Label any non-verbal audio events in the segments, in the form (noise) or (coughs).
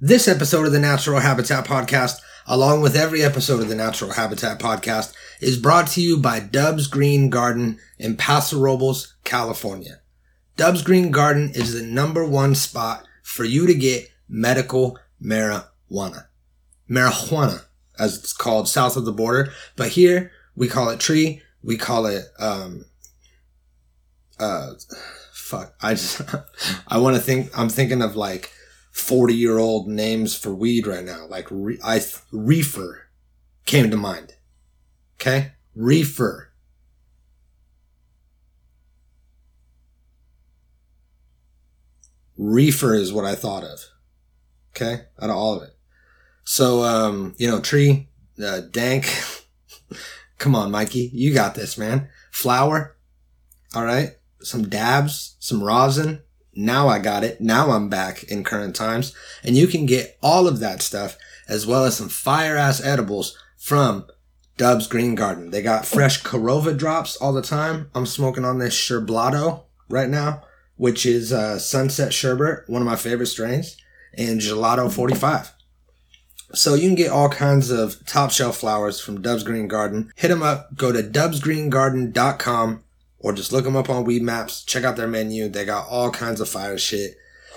This episode of the Natural Habitat Podcast, along with every episode of the Natural Habitat Podcast, is brought to you by Dubs Green Garden in Paso Robles, California. Dubs Green Garden is the number one spot for you to get medical marijuana. Marijuana, as it's called south of the border. But here, we call it tree. We call it, um, uh, fuck. I just, (laughs) I want to think, I'm thinking of like 40 year old names for weed right now. Like, re- I, reefer came to mind. Okay? Reefer. Reefer is what I thought of. Okay? Out of all of it. So, um, you know, tree, uh, dank. (laughs) Come on, Mikey. You got this, man. Flower. All right. Some dabs, some rosin. Now I got it. Now I'm back in current times. And you can get all of that stuff as well as some fire ass edibles from Dubs Green Garden. They got fresh Korova drops all the time. I'm smoking on this Sherblato right now, which is uh, Sunset Sherbet, one of my favorite strains, and Gelato 45. So you can get all kinds of top shelf flowers from Dubs Green Garden. Hit them up. Go to dubsgreengarden.com or just look them up on Weedmaps. Check out their menu. They got all kinds of fire shit.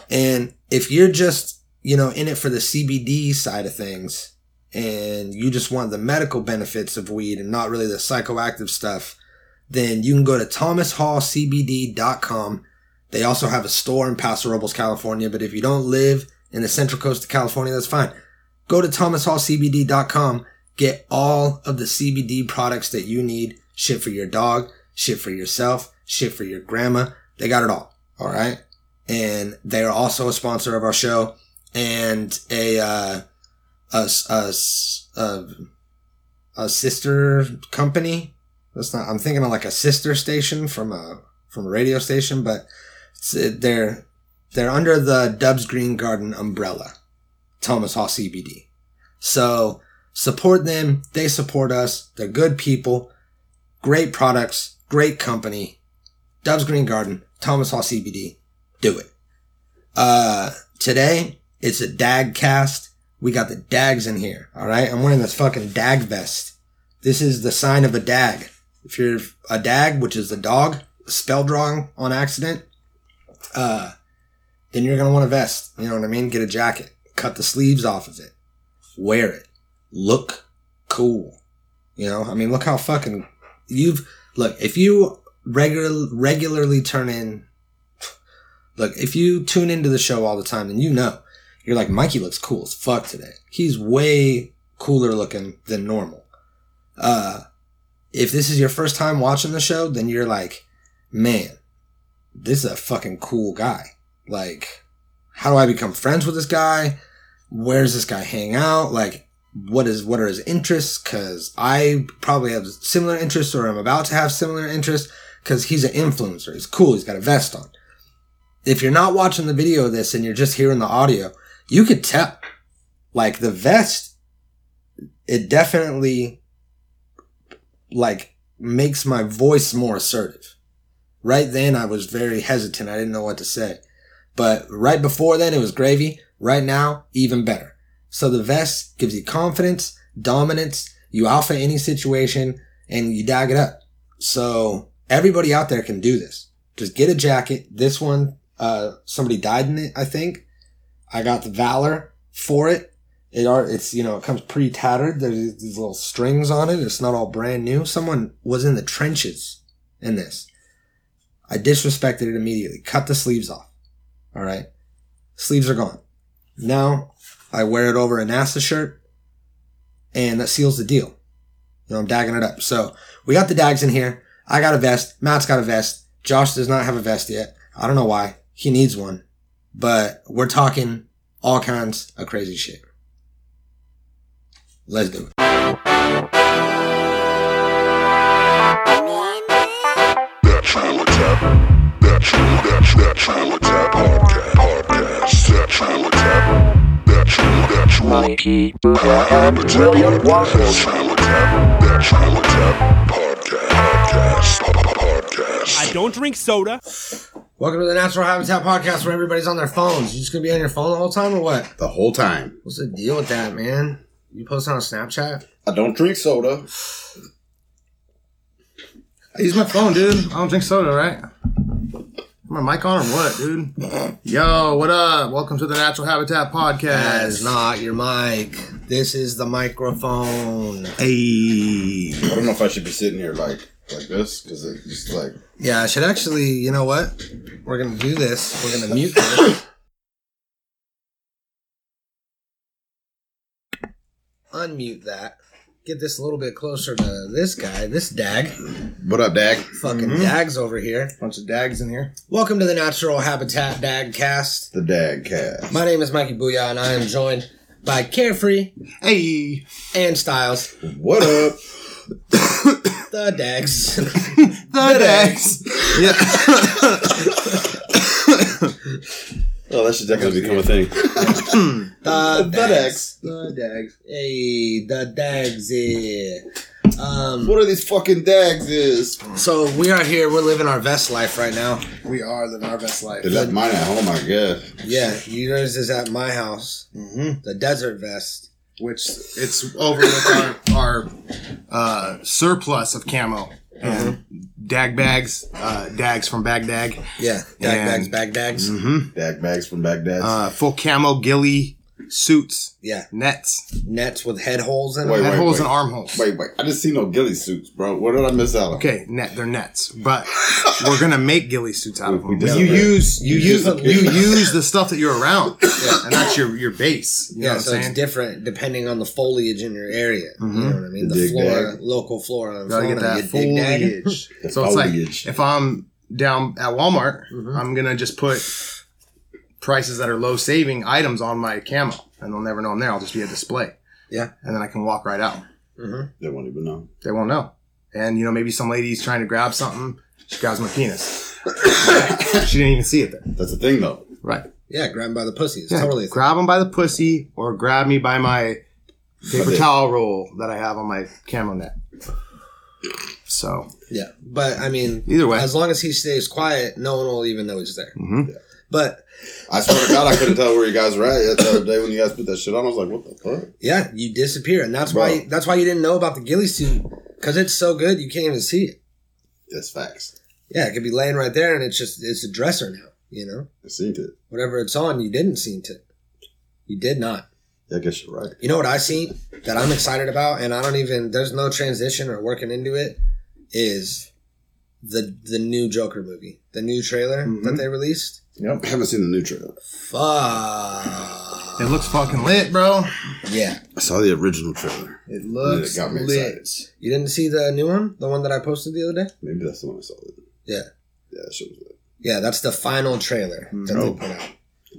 And if you're just, you know, in it for the CBD side of things and you just want the medical benefits of weed and not really the psychoactive stuff, then you can go to thomashallcbd.com. They also have a store in Paso Robles, California, but if you don't live in the central coast of California, that's fine. Go to thomashallcbd.com. Get all of the CBD products that you need. Shit for your dog, shit for yourself, shit for your grandma. They got it all. All right. And they are also a sponsor of our show and a, uh, a, a, a, a sister company. That's not, I'm thinking of like a sister station from a, from a radio station, but they're, they're under the Dubs Green Garden umbrella. Thomas Hall CBD. So support them. They support us. They're good people, great products, great company. Dubs Green Garden, Thomas Hall CBD. Do it. Uh, today it's a dag cast. We got the dags in here. All right. I'm wearing this fucking dag vest. This is the sign of a dag. If you're a dag, which is a dog, spelled wrong on accident, uh, then you're going to want a vest. You know what I mean? Get a jacket cut the sleeves off of it, wear it, look cool. You know, I mean, look how fucking you've look. If you regular regularly turn in, look, if you tune into the show all the time, then you know you're like Mikey looks cool as fuck today. He's way cooler looking than normal. Uh, if this is your first time watching the show, then you're like, man, this is a fucking cool guy. Like, how do I become friends with this guy? Where does this guy hang out? Like, what is what are his interests? Because I probably have similar interests, or I'm about to have similar interests. Because he's an influencer. He's cool. He's got a vest on. If you're not watching the video of this and you're just hearing the audio, you could tell. Like the vest, it definitely like makes my voice more assertive. Right then, I was very hesitant. I didn't know what to say. But right before then, it was gravy. Right now, even better. So the vest gives you confidence, dominance, you alpha any situation, and you dag it up. So everybody out there can do this. Just get a jacket. This one, uh, somebody died in it, I think. I got the Valor for it. It are, it's, you know, it comes pretty tattered. There's these little strings on it. It's not all brand new. Someone was in the trenches in this. I disrespected it immediately. Cut the sleeves off. All right. Sleeves are gone. Now I wear it over a NASA shirt and that seals the deal. You know, I'm dagging it up. So we got the dags in here. I got a vest. Matt's got a vest. Josh does not have a vest yet. I don't know why. He needs one. But we're talking all kinds of crazy shit. Let's do it. That trailer, that, that trailer tap podcast. Podcast. That trailer Mikey William. I don't drink soda. Welcome to the Natural Habitat Podcast where everybody's on their phones. You just gonna be on your phone the whole time or what? The whole time. What's the deal with that, man? You post on a Snapchat? I don't drink soda. I use my phone, dude. I don't drink soda, right? My mic on or what, dude? Yo, what up? Welcome to the Natural Habitat Podcast. is not your mic. This is the microphone. Hey. I don't know if I should be sitting here like like this because it's just like Yeah, I should actually, you know what? We're gonna do this. We're gonna mute this. Unmute that. Get this a little bit closer to this guy, this dag. what up, Dag? Fucking dags over here. Bunch of dags in here. Welcome to the Natural Habitat Dag Cast. The Dag cast. My name is Mikey Booyah, and I am joined by Carefree Hey. and Styles, What up? the Dags. The dags. Yeah. Oh, that should definitely become a thing. (laughs) the Dags. the dags. Hey, the Dags. Yeah. Um, What are these fucking Dags is? so we are here. We're living our best life right now. We are living our best life. They left mine at home, I guess. Yeah, yours is at my house. Mm-hmm. The desert vest. Which it's over with (coughs) our, our uh, surplus of camo. And dag bags, uh, dags from Bagdag. Yeah, dag And- bags, bag dags. Mm-hmm. Dag bags from Baghdad. Uh, full camo ghillie suits, Yeah, nets, nets with head holes in Wait, head wait, holes wait. and armholes. wait, wait. I didn't see no ghillie suits, bro. What did I miss out on? Okay, net they're nets, but we're gonna make ghillie suits out of them. we But you did. use you You use you (laughs) use the stuff that you're around, and that's your your base. You Yeah, what so I'm it's different depending on the foliage in your area. You know what I mean? The The, dig flora, dag. local flora. and Gotta get that You foliage. (laughs) So it's like if I'm down at Walmart, Mhm. I'm gonna just put prices that are low saving items on my camo, and they'll never know I'm there. I'll just be a display. Yeah. and then I can walk right out. Mhm. They won't even know. They won't know. And you know, maybe some lady's trying to grab something. She grabs my penis. (coughs) she didn't even see it there. That's the thing, though. Right. Yeah, grab him by the pussy. It's Yeah, totally. a thing. grab them by the pussy or grab me by my paper towel roll that I have on my camo net. So Yeah, but I mean, either way, as long as he stays quiet, no one will even know he's there. Mhm. But I swear to God, I couldn't tell where you guys were at the other day when you guys put that shit on. I was like, what the fuck? yeah, you disappear, and that's why that's why you didn't know about the ghillie suit because it's so good you can't even see it. That's facts. Yeah, it could be laying right there, and it's just it's a dresser now. You know, I seen it. whatever it's on, you didn't see it. You did not. Yeah, I guess you're right. You know what I seen that I'm excited about, and I don't even there's no transition or working into it. Is the the new Joker movie, the new trailer Mhm. that they released? Yep. I haven't seen the new trailer. Fuck. It looks fucking lit, bro. Yeah, I saw the original trailer. It looks it got me lit. excited. you didn't see the new one, the one that I posted the other day. Maybe that's the one I saw. Yeah. Yeah, that shit was lit. Yeah, that's the final trailer that Oh. they put out.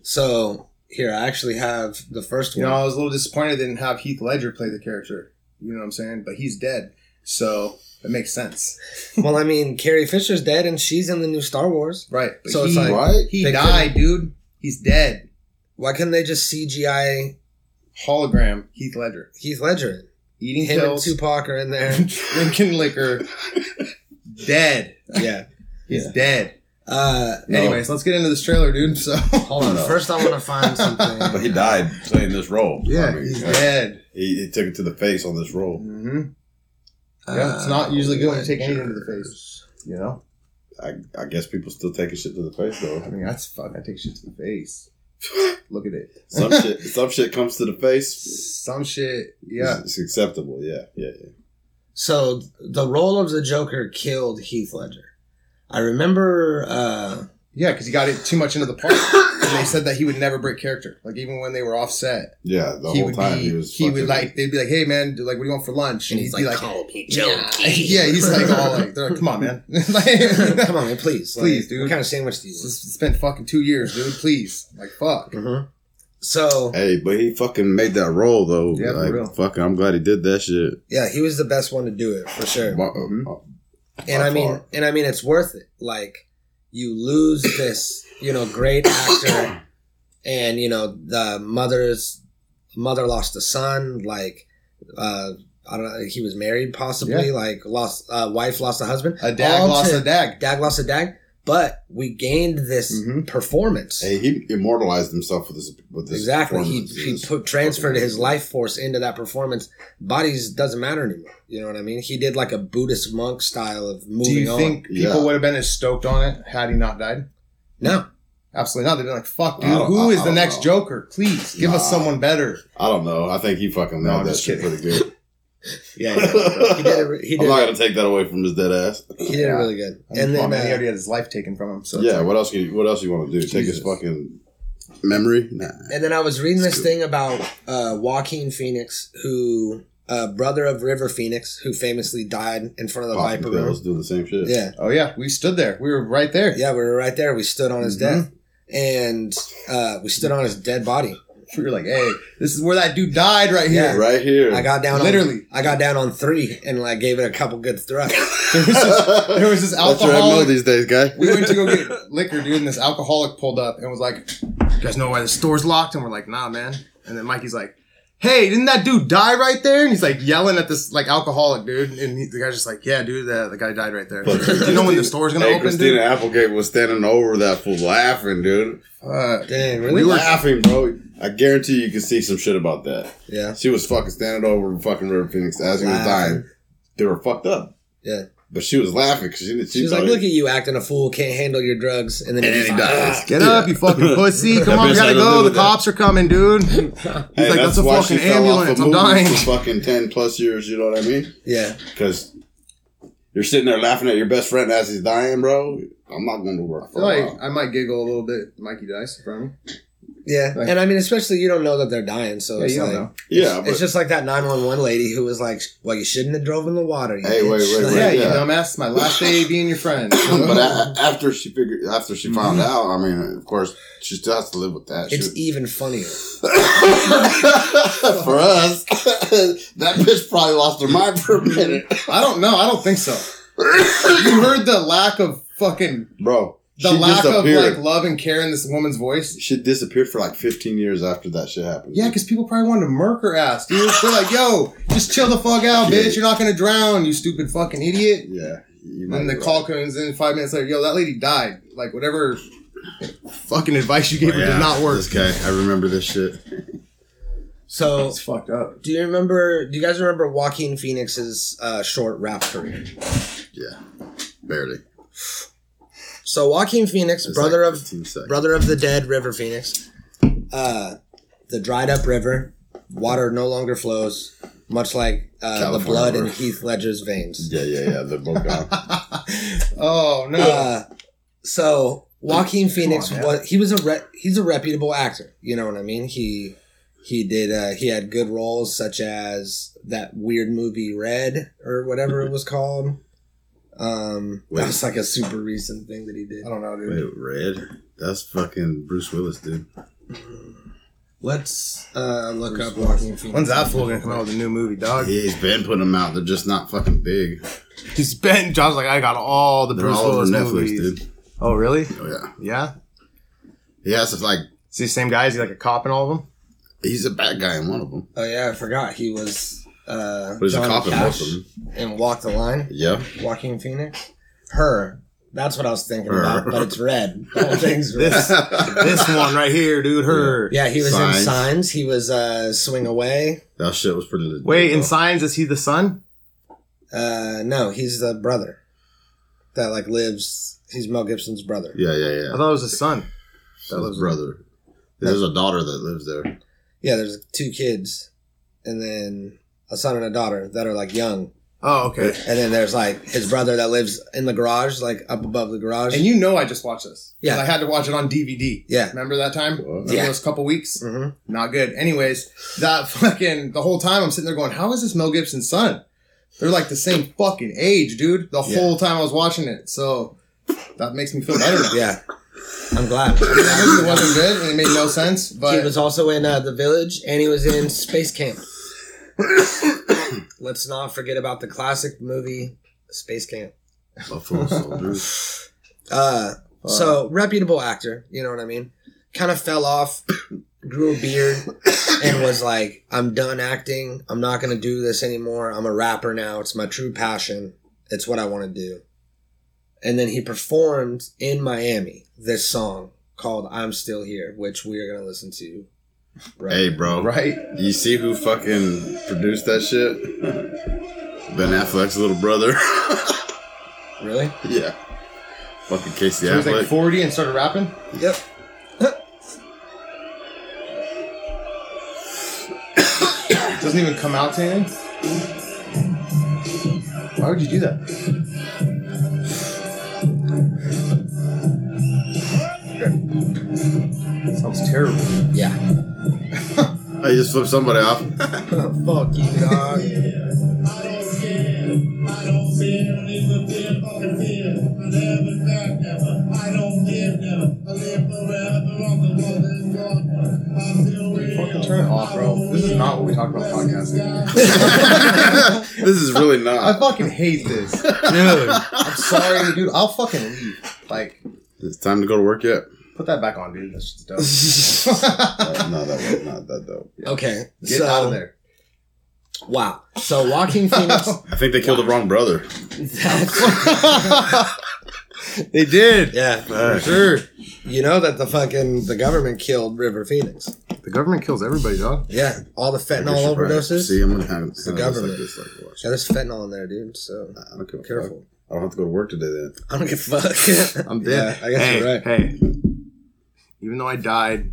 So here, I actually have the first You one. know, I was a little disappointed they didn't have Heath Ledger play the character. You know what I'm saying? But he's dead, so it makes sense, (laughs) well, I mean, Carrie Fisher's dead, and she's in the new Star Wars. right? But So it's like- Right? he They died, dude. He's dead. Why couldn't they just CGI Hologram Heath Ledger Heath Ledger? eating Him pills, and Tupac are in there. (laughs) drinking liquor, dead. yeah. He's Yeah. dead. Uh, No. Anyways, let's get into this trailer, dude. So hold on. First, I want to find (laughs) something. But he died playing this role. yeah, I mean, he's yeah. dead. He, he took it to the face on this role. hmm Yeah, it's not usually good when you take anything to the face. You know, I, I guess people still taking shit to the face though. I mean that's fucking. I take shit to the face. (laughs) Look at it. Some (laughs) shit, some shit comes to the face. Some shit. Yeah. it's, it's acceptable. Yeah, yeah, yeah. So the role of the Joker killed Heath Ledger. I remember. Uh, Yeah, because he got it too much into the part. (laughs) and they said that he would never break character. Like even when they were offset, Yeah, the he whole would time be. he He, would fucking- like. They'd be like, "Hey man, like what do you want for lunch?" and he's he'd like, be "Call me (laughs) yeah, yeah, he's like all like, they're like, "Come on, man, (laughs) like, Come on, man, please, Please, Like, dude. What kind of sandwich do you s- want? spent fucking two years, dude. Please, like, fuck." Mhm. So Hey, but he fucking made that role though. Yeah, for real. fucking, I'm glad he did that shit. yeah, he was the best one to do it for sure. Wa- Mhm. uh, and I mean, far. and I mean, it's worth it. Like you lose this, you know, great actor, and you know the mother's mother lost a son. Like, uh, I don't know, he was married possibly. Like lost uh, wife lost a husband. A dad All lost to- a dad. Dad lost a dag. But we gained this Mhm. performance. Hey, he immortalized himself with this. With this Exactly. He he It's put transferred his life force into that performance. Bodies doesn't matter anymore. You know what I mean? He did like a Buddhist monk style of moving Do you on. think people Yeah. would have been as stoked on it had he not died? no. Absolutely not. They'd be like, "Fuck, dude, don't- who I- is I the don't next know. Joker? Please give us someone better." I don't know. I think he fucking No, nailed I'm that shit kidding. pretty good. (laughs) Yeah, yeah. he did it. He I'm not gonna take that away from his dead ass. he did it Yeah. really good. I mean, And come on, then man, he uh, already had his life taken from him. So Yeah. What else? You, what else you want to do? Take his fucking memory? Nah. And then I was reading this It's thing about uh, Joaquin Phoenix, who uh, brother of River Phoenix, who famously died in front of the Popping Viper Room. pills, doing the same shit. Yeah, oh yeah, we stood there. We were right there. yeah, we were right there. We stood on his Mhm. death, and uh, we stood on his dead body. (laughs) We were like, "Hey, this is where that dude died, right here." Yeah. Right here. I got down Literally. On, I got down on three and like gave it a couple good thrusts. (laughs) There was this, there was this That's what I know alcoholic. these days, guy. we went to go get liquor, dude, and this alcoholic pulled up and was like, "You guys know why the store's locked?" And we're like, "Nah, man." And then Mikey's like, "Hey, didn't that dude die right there?" And he's like yelling at this like alcoholic dude, and he, the guy's just like, "Yeah, dude, the, the guy died right there." Do (laughs) you know when the store's gonna Hey, open, Christina dude? Applegate was standing over that fool laughing, dude. Uh, Dang, We were laughing, bro. I guarantee you can see some shit about that. Yeah, She was fucking standing over fucking River Phoenix as he was dying. They were fucked up. yeah. But she was laughing because she. She, She was like, "Look at you acting a fool, can't handle your drugs," and then, And he then he just- dies. get up, you fucking pussy! (laughs) Come on, we gotta go. The that. cops are coming, dude. (laughs) He's Hey, like, "That's a why she fucking fell off ambulance. of I'm dying." movies For fucking ten plus years, you know what I mean? yeah. Because you're sitting there laughing at your best friend as he's dying, bro. I'm not going to work I feel a like. I might giggle a little bit. Mikey dies in front of me. Yeah, Like- and I mean, especially you don't know that they're dying, so Yeah, it's you don't like know. Yeah, it's but just like that nine one one lady who was like, "Well, you shouldn't have drove in the water." you Hey, wait, bitch." wait, Like, (laughs) wait. Yeah, you yeah. dumbass. My last day being your friend. (laughs) but a- after she figured, after she found Mm-hmm. out, I mean, of course, she still has to live with that. It's shit. even funnier. (laughs) for us, that bitch probably lost her mind for a minute, I don't know. I don't think so. You heard the lack of fucking bro. The she lack of like love and care in this woman's voice. she disappeared for like 15 years after that shit happened. Yeah, because people probably wanted to murk her ass, dude. They're like, "Yo, just chill the fuck out, Yeah. bitch. You're not gonna drown, you stupid fucking idiot." yeah. You And the be call comes in five minutes later. Yo, that lady died. Like whatever fucking advice you gave her Yeah, did not work. This guy, I remember this shit. So, It's fucked up. do you remember? Do you guys remember Joaquin Phoenix's uh, short rap career? Yeah, barely. So, Joaquin Phoenix, It's brother like of 15 seconds. brother of the dead River Phoenix, uh, the dried up river, water no longer flows, much like uh, the California blood in River. Heath Ledger's veins. Yeah, yeah, yeah. They're both gone. Oh no. Uh, so Joaquin Phoenix on, man. was he was a re- he's a reputable actor. You know what I mean? He he did uh, he had good roles such as that weird movie Red or whatever it was called. Um, Wait. that was like a super recent thing that he did. I don't know, dude. Wait, Red? That's fucking Bruce Willis, dude. Let's uh, look up Joaquin Phoenix. When's that fool gonna come out with a new movie, dog? He's been putting them out. They're just not fucking big. He's been. John's like, I got all the They're Bruce all over Willis Netflix, movies. dude. Oh really? Oh yeah. Yeah. He has to like. Is he the same guy? Is he like a cop in all of them? He's a bad guy in one of them, Oh yeah, I forgot he was. Uh, but he's Johnny a cop in Cash most of them. And Walk the Line. Yeah. Walking Phoenix. Her. That's what I was thinking Her. about, but it's red. The (laughs) whole thing's red. This this one right here, dude. Her. Yeah, he was in Signs. Signs. He was uh, Swing Away. That shit was pretty legit. Wait, in. Signs, is he the son? Uh, no, he's the brother that like lives. He's Mel Gibson's brother. Yeah, yeah, yeah. I thought it was his son. That was brother. There's a daughter that lives there. Yeah, there's two kids, and then a son and a daughter that are like young, Oh, okay. and then there's like his brother that lives in the garage, like up above the garage. And you know, I just watched this. 'Cause Yeah. I had to watch it on DVD. yeah. Remember that time? What? Remember Yeah. those couple weeks? hmm Not good. Anyways, that (laughs) fucking the whole time I'm sitting there going, "How is this Mel Gibson's son?" They're like the same fucking age, dude. The Yeah. whole time I was watching it, so that makes me feel better now. Yeah, I'm glad. That movie wasn't good and it made no sense, but he was also in uh, the Village, and he was in Space Camp. (coughs) Let's not forget about the classic movie Space Camp. Buffalo (laughs) Soldiers. Uh, so reputable actor, you know what I mean? Kind of fell off, (coughs) grew a beard, (coughs) and was like, "I'm done acting. I'm not gonna do this anymore. I'm a rapper now. It's my true passion. It's what I want to do." and then he performed in Miami this song called "I'm Still Here," which we are gonna listen to. Right. Hey, bro. Right? You see who fucking produced that shit? Ben Affleck's little brother. (laughs) Really? yeah. Fucking Casey So he was like Affleck. 40 and started rapping? Yep. (coughs) Doesn't even come out to anything? Why would you do that? Sounds terrible. Yeah. I just flipped somebody off. (laughs) Fuck you, dog. Fucking turn it off, bro. This is not what we talk about podcasting. (laughs) this is really not. I fucking hate this. (laughs) Dude, I'm sorry, dude. I'll fucking leave. Like, It's time to go to work yet? Put that back on, dude. That's just dope. (laughs) Uh, no, that was not that dope. (laughs) Okay. Get so, out of there. Wow. So Walking Phoenix. (laughs) I think they killed the wrong brother. They did. yeah. For sure. You know that the fucking the government killed River Phoenix. The government kills everybody, dog. Yeah. All the fentanyl overdoses. See, I'm gonna have the have this government. Like this, like, watch. Yeah, there's fentanyl in there, dude. So I don't give a careful. fuck. I don't have to go to work today then. I don't give a fuck. I'm Yeah, dead. I guess hey, you're right. Hey, even though I died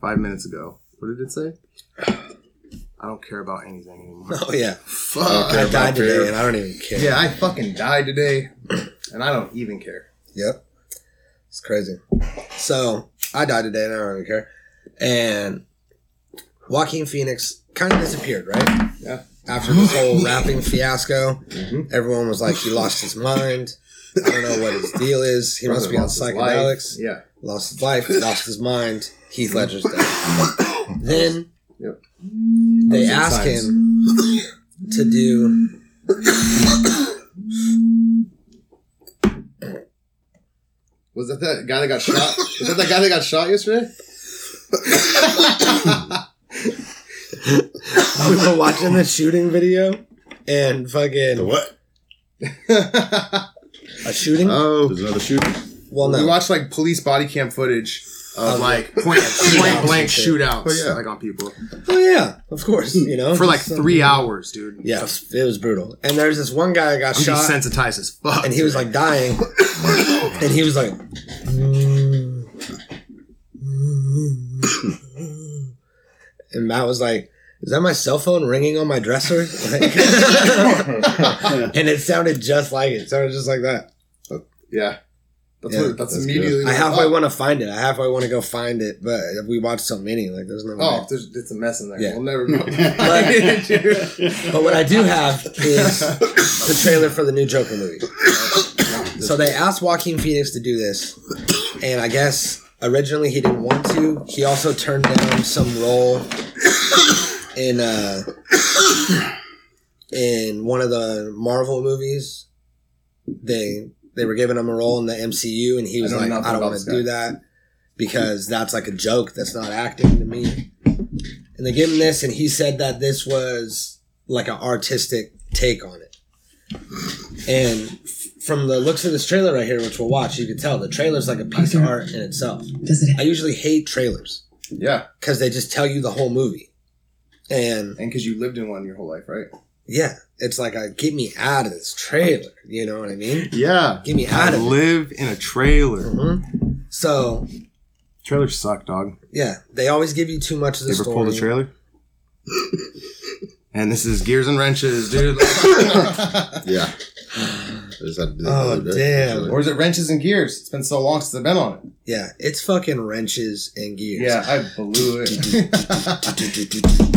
five minutes ago, what did it say? I don't care about anything anymore. Oh yeah. Fuck. I died today and I don't even care. Yeah, I fucking died today, and I don't even care. Yep. It's crazy. So I died today and I don't even care. And Joaquin Phoenix kind of disappeared, right? Yeah. After this whole rapping fiasco, mm-hmm. everyone was like, he lost his mind. I don't know what his deal is. He must be on psychedelics. life. Yeah. Lost his life, lost his mind. Heath Ledger's dead. (coughs) then Yep. they Those ask signs. him to do Was that that guy that got shot? Was that that guy that got shot yesterday? (laughs) we were watching the shooting video and The fucking what? a shooting. Oh, there's another shooting. Well, We no, watched like police body cam footage of oh, Of, like point, (laughs) point blank shootouts, Oh, yeah. like on people oh yeah, of course, you know, for like three hours, dude. Yeah, it was, it was brutal. And there's this one guy that got I'm shot, desensitized as fuck. and he was like dying, (laughs) and he was like, (laughs) and Matt was like. Is that my cell phone ringing on my dresser? Like- and it sounded just like it. It sounded just like that. yeah. That's Yeah, what. That's, that's immediately. I halfway oh, want to find it. I halfway want to go find it, but we watched so many. Like, there's no. Oh, way. there's, it's a mess in there. Yeah. We'll never (laughs) know. (laughs) But what I do have is the trailer for the new Joker movie. (coughs) So they asked Joaquin Phoenix to do this, and I guess originally he didn't want to. He also turned down some role in uh in one of the Marvel movies. They they were giving him a role in the MCU, and he was I like, "I don't want to do that because that's like a joke. That's not acting to me." And they give him this, and he said that this was like an artistic take on it. And f- from the looks of this trailer right here, which we'll watch, you can tell the trailer's like a piece of art in itself. Does it I usually hate trailers yeah, because they just tell you the whole movie. And and because you lived in one your whole life, right? Yeah, it's like, a, get me out of this trailer. You know what I mean? Yeah. Get me out I of it. live in a trailer. hmm So Trailers suck, dog. yeah, they always give you too much of the ever story. pulled a trailer? (laughs) and this is gears and wrenches, dude. (laughs) Yeah. I just had to do that Oh, the other day, damn. or is it wrenches and gears? It's been so long since I've been on it. Yeah, it's fucking wrenches and gears. Yeah, I blew it. (laughs)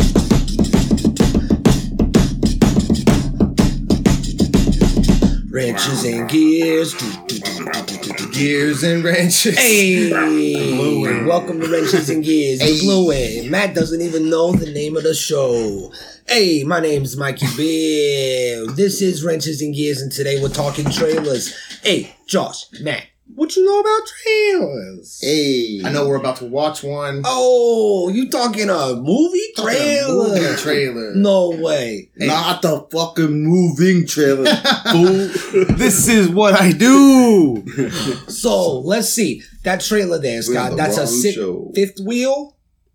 Wrenches and gears. gears and wrenches. Hey, Bluey. welcome to Wrenches and Gears. The Bluey. Matt doesn't even know the name of the show. Hey, my name's Mikey Bill. This is Wrenches and Gears, and today we're talking trailers. Hey, Josh, Matt, What you know about trailers? Hey. I know we're about to watch one. Oh, you talking a movie trailer? Movie trailer. (laughs) No way. Hey, Not the fucking moving trailer, (laughs) fool. This is what I do. (laughs) So let's see that trailer there, Scott. That's a wrong sick show. fifth wheel.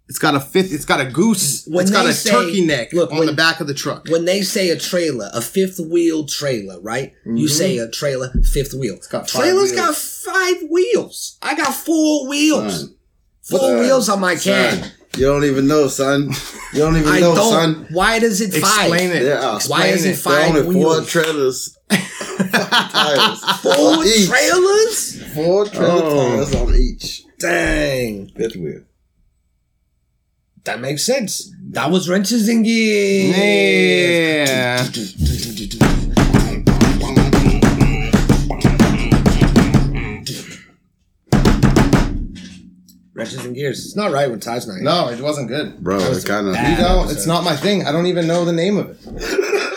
It's got a fifth. It's got a goose. When it's got a say- turkey neck look, on when- the back of the truck. When they say a trailer, a fifth wheel trailer, right? You say a trailer, fifth wheel. Mm-hmm. got five Trailers wheels. got five wheels. I got four wheels. Son. Four Son. wheels on my can. You don't even know, son. You don't even I know, don't. son. Why does it five? Explain it. Yeah. Why is it Explain five only four trailers. (laughs) tires. Four trailers? Four trailer Oh. tires on each. Dang. Fifth wheel. That makes sense. That was wrenches and gears. Yeah. Wrenches and gears. It's not right when Ty's not here. No, it wasn't good. Bro, was it kind of. bad. You don't. It's not my thing. I don't even know the name of it. (laughs)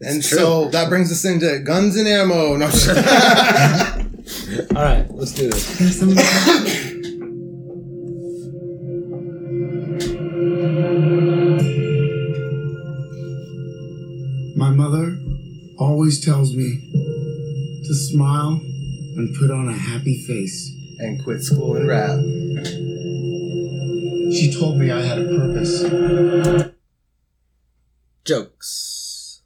and true. so that brings us into guns and ammo. No, (laughs) All right, let's do this. Always tells me to smile and put on a happy face. and quit school and rap. She told me I had a purpose. Jokes.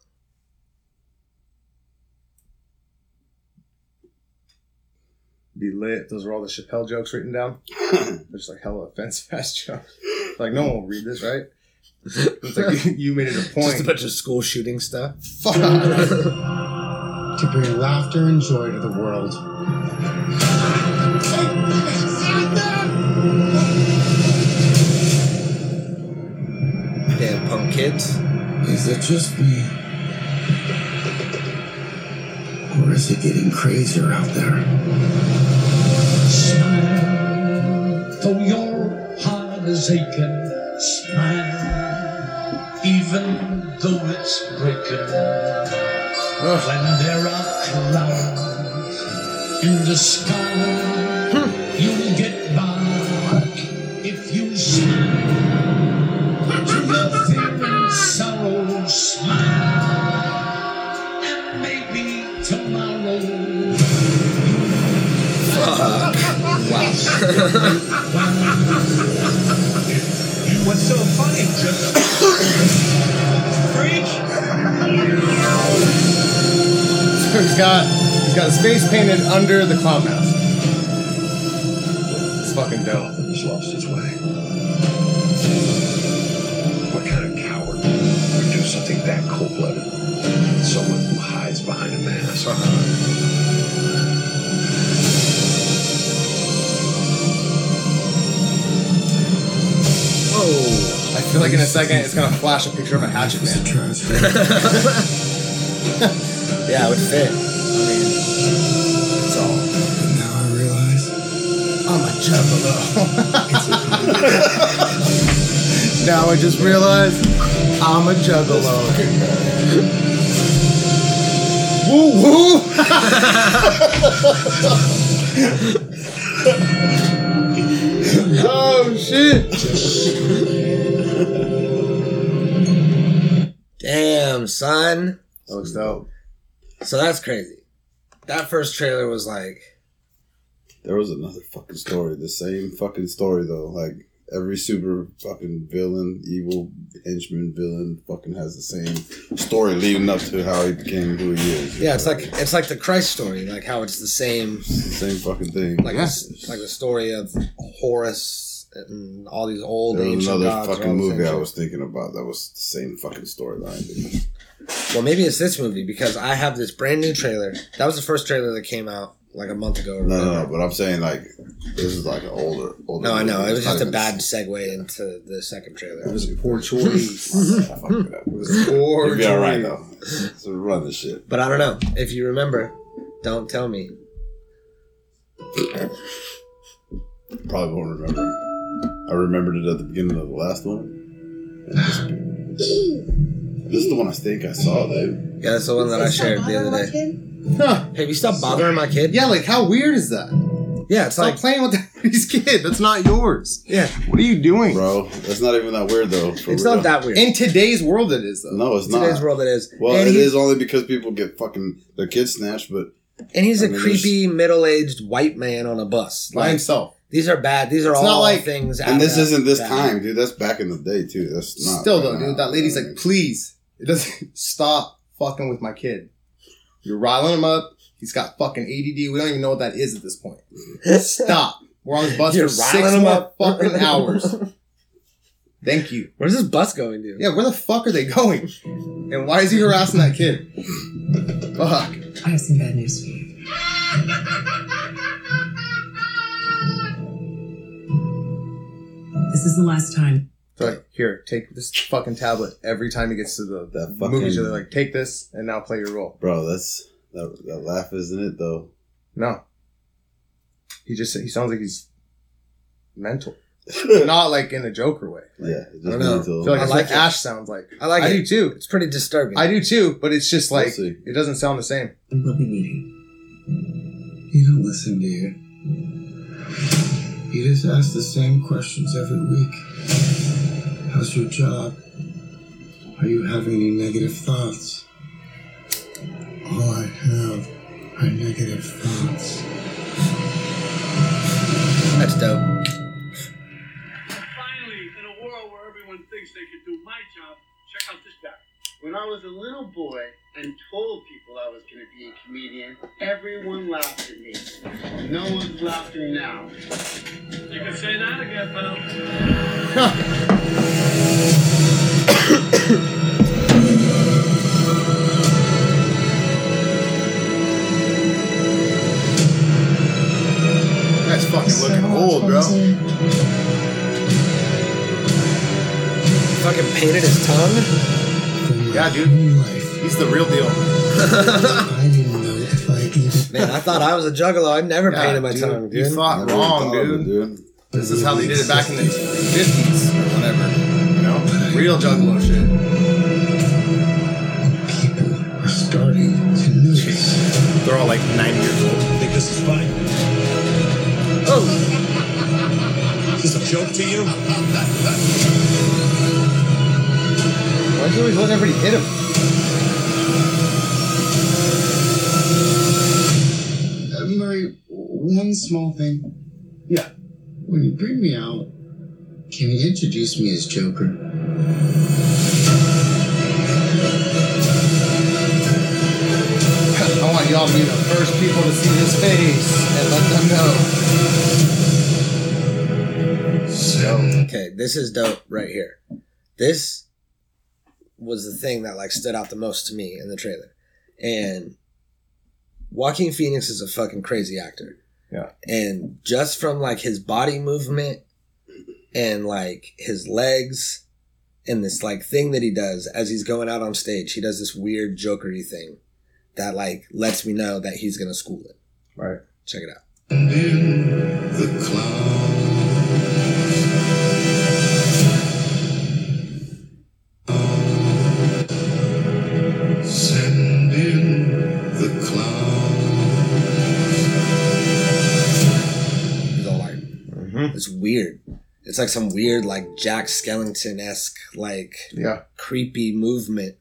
Be lit. Those are all the Chappelle jokes written down. (laughs) They're just like hella offensive ass jokes. Like no one will read this, right? It's like you, (laughs) you made it a point. Just a bunch of school shooting stuff. Fuck. To bring laughter and joy to the world. Damn punk kids. Is it just me? Or is it getting crazier out there? Smile, though your heart is aching. Though it's breaking. When there are clouds in the sky, you'll get by if you smile. To your fear and sorrow, smile, and maybe tomorrow. What's (laughs) so funny? Just (laughs) got he's got his face painted under the clown mask. It's fucking dope. He's lost his way. What kind of coward would do something that cold-blooded? Someone who hides behind a mask. Whoa. I feel like in a second it's gonna flash a picture of a hatchet man. (laughs) Yeah, it would fit. Juggalo. (laughs) now I just realized I'm a juggalo. woo woo! (laughs) oh shit! Damn, son. That looks dope. So that's crazy. That first trailer was like, There was another fucking story. The same fucking story though. Like every super fucking villain, evil henchman villain, fucking has the same story leading up to how he became who he is. yeah, it's like it's like the Christ story, like how it's the same, It's the same fucking thing. like this, like the story of Horus and all these old there was another gods. fucking the movie I was thinking about that was the same fucking storyline. Well, maybe it's this movie because I have this brand new trailer. That was the first trailer that came out like a month ago. Or No, no, no. But I'm saying like this is like an older, older. No, I know. movie. It was just a even- bad segue into the second trailer. It was a poor choice. (laughs) I fucked it up. Was a poor It'll be all right though. So run the shit. But I don't know. If you remember, don't tell me. Probably won't remember. I remembered it at the beginning of the last one. This is the one I think I saw, dude. Yeah, that's the one that I shared the other day. Huh. Hey, you stopped bothering my kid? Yeah, like how weird is that? Yeah, it's Stop like playing with (laughs) his kid. That's not yours. yeah, What are you doing? bro. That's not even that weird though. for it's real. not that weird. In today's world, it is though. No, it's In not. today's world, it is. Well, and it he- is only because people get fucking their kids snatched, but and he's a I mean, creepy middle-aged white man on a bus. by Like himself. these are bad. These are It's all not like- things. and this that- isn't this that- time, dude. That's back in the day too. That's not Still though, right dude, that lady's like, please, it doesn't (laughs) stop fucking with my kid. You're riling him up. He's got fucking ADD. We don't even know what that is at this point. Stop. We're on this bus You're for six him more up. fucking hours. (laughs) Thank you. Where's this bus going to? Yeah, where the fuck are they going? And why is he harassing that kid? Fuck. I have some bad news for you. (laughs) This is the last time. So like, here, take this fucking tablet every time he gets to the That fucking- movies. They're like, take this and now play your role. bro. That's that, that laugh, isn't it? Though. No. He just he sounds like he's mental. (laughs) Not like in a Joker way. Yeah, I just don't know. mental. I feel like I that's like what it. Ash sounds like. I like I it. do too. It's pretty disturbing. I do too, but it's just We'll like it doesn't sound the same. We'll be meeting. You don't listen, do you? You just ask the same questions every week. How's your job? Are you having any negative thoughts? All I have are negative thoughts. That's dope. Finally, in a world where everyone thinks they can do my job, check out this guy. When I was a little boy and told people I was going to be a comedian, everyone laughed at me. No one's laughing now. You can say that again, pal. (laughs) That's fucking looking old, bro. Fucking painted his tongue. Yeah, dude. He's the real deal. (laughs) I didn't know if I even. Man, I thought I was a juggalo. I've never Yeah, painted my dude, tongue, You thought wrong, thought dude. This is how they did it back in the fifties or whatever. Real juggalo shit. People are starting to notice. They're all like ninety years old. Think this is funny? Oh, Is this a joke to you? Why'd you always let everybody hit him? Murray, one small thing. Yeah. When you bring me out, can you introduce me as Joker? I want y'all to be the first people to see his face and let them know. So, okay. This is dope right here. This was the thing that like stood out the most to me in the trailer, and Joaquin Phoenix is a fucking crazy actor. Yeah. and just from like his body movement and like his legs and this like thing that he does as he's going out on stage, he does this weird jokery thing that like lets me know that he's gonna school it. Right. Check it out. the clown. Send in the clown. He's all like, mm-hmm. it's weird. It's like some weird, like Jack Skellington esque, like Yeah. creepy movement.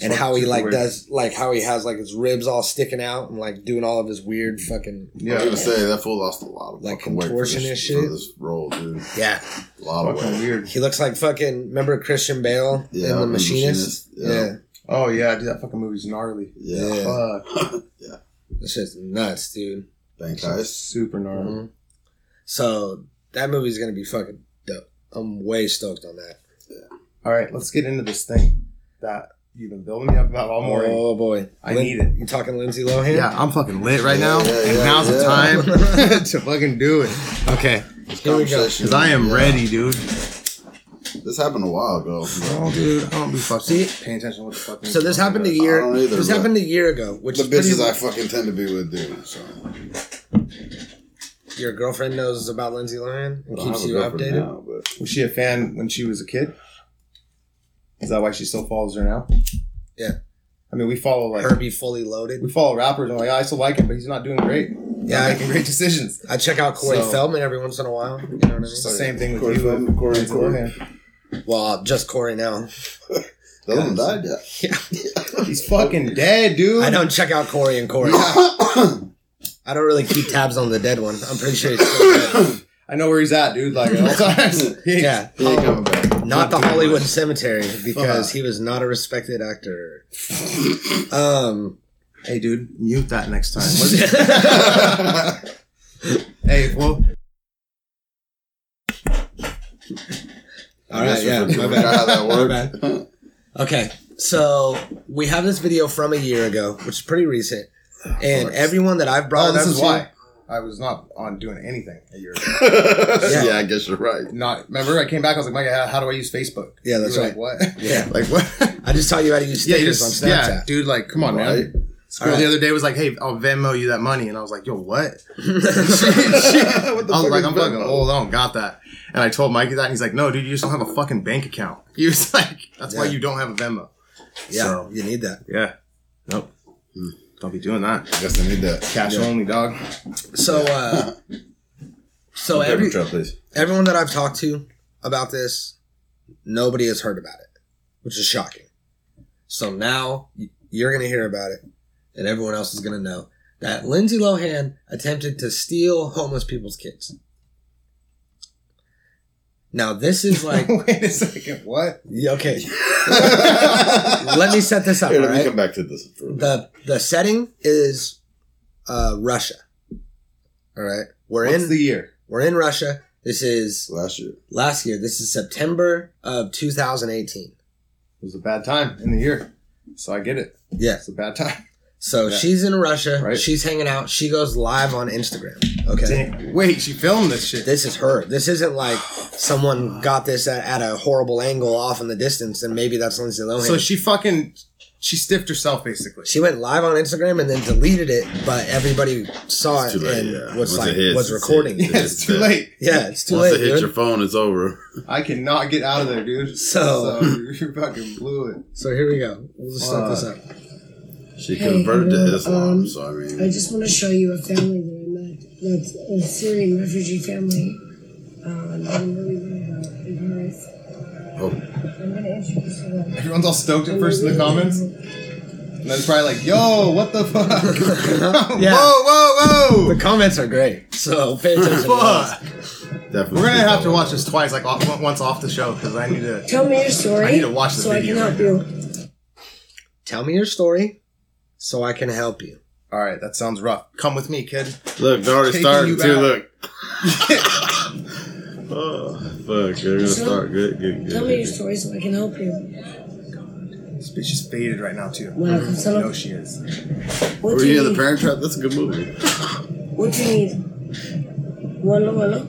And Super- how he like weird. does, like how he has like his ribs all sticking out and like doing all of his weird fucking, yeah. I was gonna say that fool lost a lot of Like fucking weight for this, contortionist for shit? this role, dude. yeah. A lot of weight. weird. He looks like fucking. Remember Christian Bale Yeah, in The The Machinist? Machinist, yeah. Yeah, Oh yeah, dude, that fucking movie's gnarly. Yeah. Fuck. (laughs) this shit's nuts, dude. Bank heist. Super gnarly. Mhm. So that movie's gonna be fucking dope. I'm way stoked on that. All right, let's get into this thing that you've been building me up about all morning. Oh boy, I need it. You talking Lindsay Lohan? Yeah, I'm fucking lit right now, Yeah, yeah, and yeah, now's the time (laughs) (laughs) to fucking do it. Okay, Here we go. Because I am yeah. ready, dude. This happened a while ago. Oh, dude, I don't be fucking See? paying attention to what the fuck. So this happened a year. I don't either, this happened a year ago, which The is pretty, bitches I fucking tend to be with, dude. So your girlfriend knows about Lindsay Lohan and I don't keeps you updated. now, but Was she a fan when she was a kid? Is that why she still follows her now? Yeah. I mean, we follow like Herbie fully loaded. we follow rappers and like I still like him, but he's not doing great. Yeah, not I- making great decisions. I check out Corey So- Feldman every once in a while. You know what I mean? It's the same thing with Corey you. Feldman, and Corey, Lindsay Corey. Lohan. Well, just Corey now. The other one died. Yeah. He's fucking dead, dude. I don't check out Corey and Corey. (coughs) I don't really keep tabs on the dead one. I'm pretty sure he's still dead. (coughs) I know where he's at, dude. Like at all (laughs) times. Yeah, He ain't coming back. not the Hollywood. Cemetery because he was not a respected actor. (laughs) Um, Hey, dude, mute that next time. (laughs) hey, well, all right, yeah, my bad. How that My worked. bad. Okay, so we have this video from a year ago, which is pretty recent, and everyone that I've brought oh, this up is to- why I was not on doing anything a year ago. yeah. I guess you're right. Not remember, I came back. I was like, Mike, how, how do I use Facebook? Yeah, that's You were right. Like what? Yeah. (laughs) like what? I just taught you how to use (laughs) yeah, you just on yeah, dude. Like, come on, Right. man. This girl the other day was like, "Hey, I'll Venmo you that money," and I was like, "Yo, what?" (laughs) what I was the like, "I'm is fucking Venmo? old. I don't got that." And I told Mikey that, and he's like, "No, dude, you just don't have a fucking bank account." He was like, "That's why you don't have a Venmo." yeah, So- you need that. Yeah. Nope. Hmm. Don't be doing that. I guess I need that. Cash only, dog. So, uh, so every trail, everyone that I've talked to about this, nobody has heard about it, which is shocking. So now you're going to hear about it, and everyone else is going to know that Lindsay Lohan attempted to steal homeless people's kids. Now this is (laughs) like Wait a second. What? yeah, okay. (laughs) Let me set this up. Here, all let me right? come back to this. For a the the setting is uh Russia. All right. We're What's in the year? we're in Russia. This is Last year. last year. This is September of 2018. It was a bad time in the year, so I get it. Yeah. It's a bad time. So Yeah. she's in Russia. Right. She's hanging out. She goes live on Instagram. Okay. Damn. Wait, she filmed this shit. This is her. This isn't like someone got this at, at a horrible angle off in the distance, and maybe that's Lindsay Lohan. So she fucking she stiffed herself basically. she went live on Instagram and then deleted it, but everybody saw It's it too late, and yeah. was Once like hits, was recording. it- Yeah, (laughs) it's too late. yeah, it's too late. Once late, it hits dude. your phone, it's over. I cannot get out of there, dude. So- you (laughs) you fucking blew it. So here we go. We'll just start this up. She Hey, converted hello, to Islam, um, so I mean. I just want to show you a family that I met. That's a Syrian refugee family. That I'm really worried about in Paris. oh, I'm going to introduce you to. Everyone's all stoked at first in the comments. And then it's probably like, yo, what the fuck? (laughs) Yeah. Whoa, whoa, The comments are great, so pay (laughs) attention. Fuck. definitely. We're gonna have to watch this twice, like off, once off the show, because I need to. Tell me your story I need to watch the so I can help right you. Tell me your story, so I can help you. All right, that sounds rough. Come with me, kid. Look, they're already Taking starting you too. back. Look. (laughs) oh, fuck. They're gonna start. Good, good, good. Tell me your story so I can help you. This bitch is faded right now too. Well, You son of- know she is. What Were do you you in the need? Parent Trap? That's a good movie. What do you need? Wallo, wallo.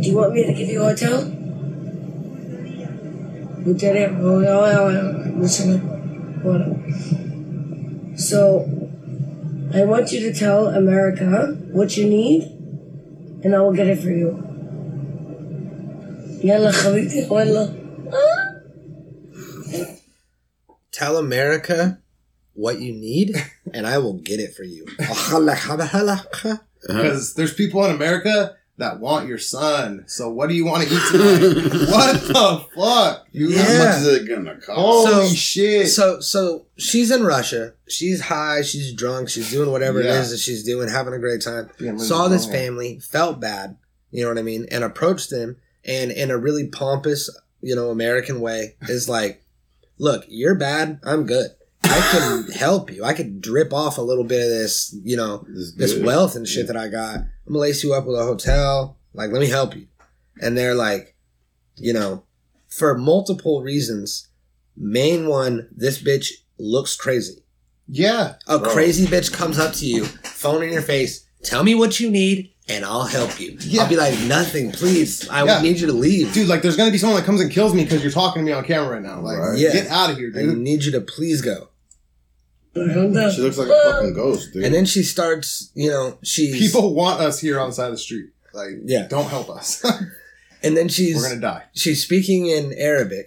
Do you want me to give you a hotel? Hotel, oh, oh, oh, oh. Listen up. Wallo. So, I want you to tell America what you need, and I will get it for you. يلا حبيبتي والله Tell America what you need, and I will get it for you. (laughs) Because there's people in America that want your son. So what do you want to eat tonight? (laughs) what the fuck? You Yeah. How much is it gonna cost? Holy So- shit. so, so she's in Russia. She's high. She's drunk. She's doing whatever Yeah. it is that she's doing, having a great time. Being Saw this family, felt bad. You know what I mean, and approached them, and in a really pompous, you know, American way, is like, "Look, you're bad. I'm good. I can (laughs) help you. I could drip off a little bit of this, you know, This, this wealth and shit that I got. I'm gonna lace you up with a hotel. Like, let me help you. And they're like, you know, for multiple reasons. Main one, this bitch looks crazy. Yeah. A Bro. crazy bitch comes up to you, phone in your face, tell me what you need, and I'll help you. Yeah. I'll be like, nothing, please. I Yeah. need you to leave. Dude, like there's gonna be someone that comes and kills me because you're talking to me on camera right now. Like, Right. Yeah. get out of here, I dude. need you to please go. Mm-hmm. She looks like a fucking ghost, dude. And then she starts, you know, she's People want us here on the side of the street. Like, Yeah. don't help us. (laughs) and then she's We're gonna die. she's speaking in Arabic,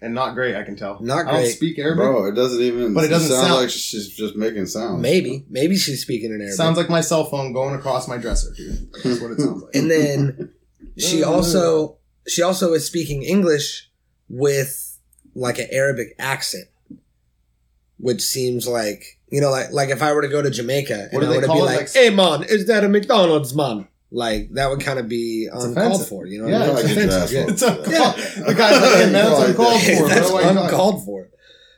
and not great. I can tell. Not I don't great. speak Arabic. Bro, it doesn't even. But it doesn't sound, sound- like she's just making sounds. Maybe, maybe she's speaking in Arabic. Sounds like my cell phone going across my dresser, dude. That's what it sounds like. and then (laughs) she also she also is speaking English with like an Arabic accent, which seems like you know, like like if I were to go to Jamaica What and I they were to be it? like, Like- "Hey man, is that a McDonald's man?" Like that would kind of be uncalled offensive. for, you know? Yeah, what I mean? it's It's offensive. offensive, It's uncalled. Yeah. The guy's like, hey, (laughs) that's uncalled for. That's Why uncalled for.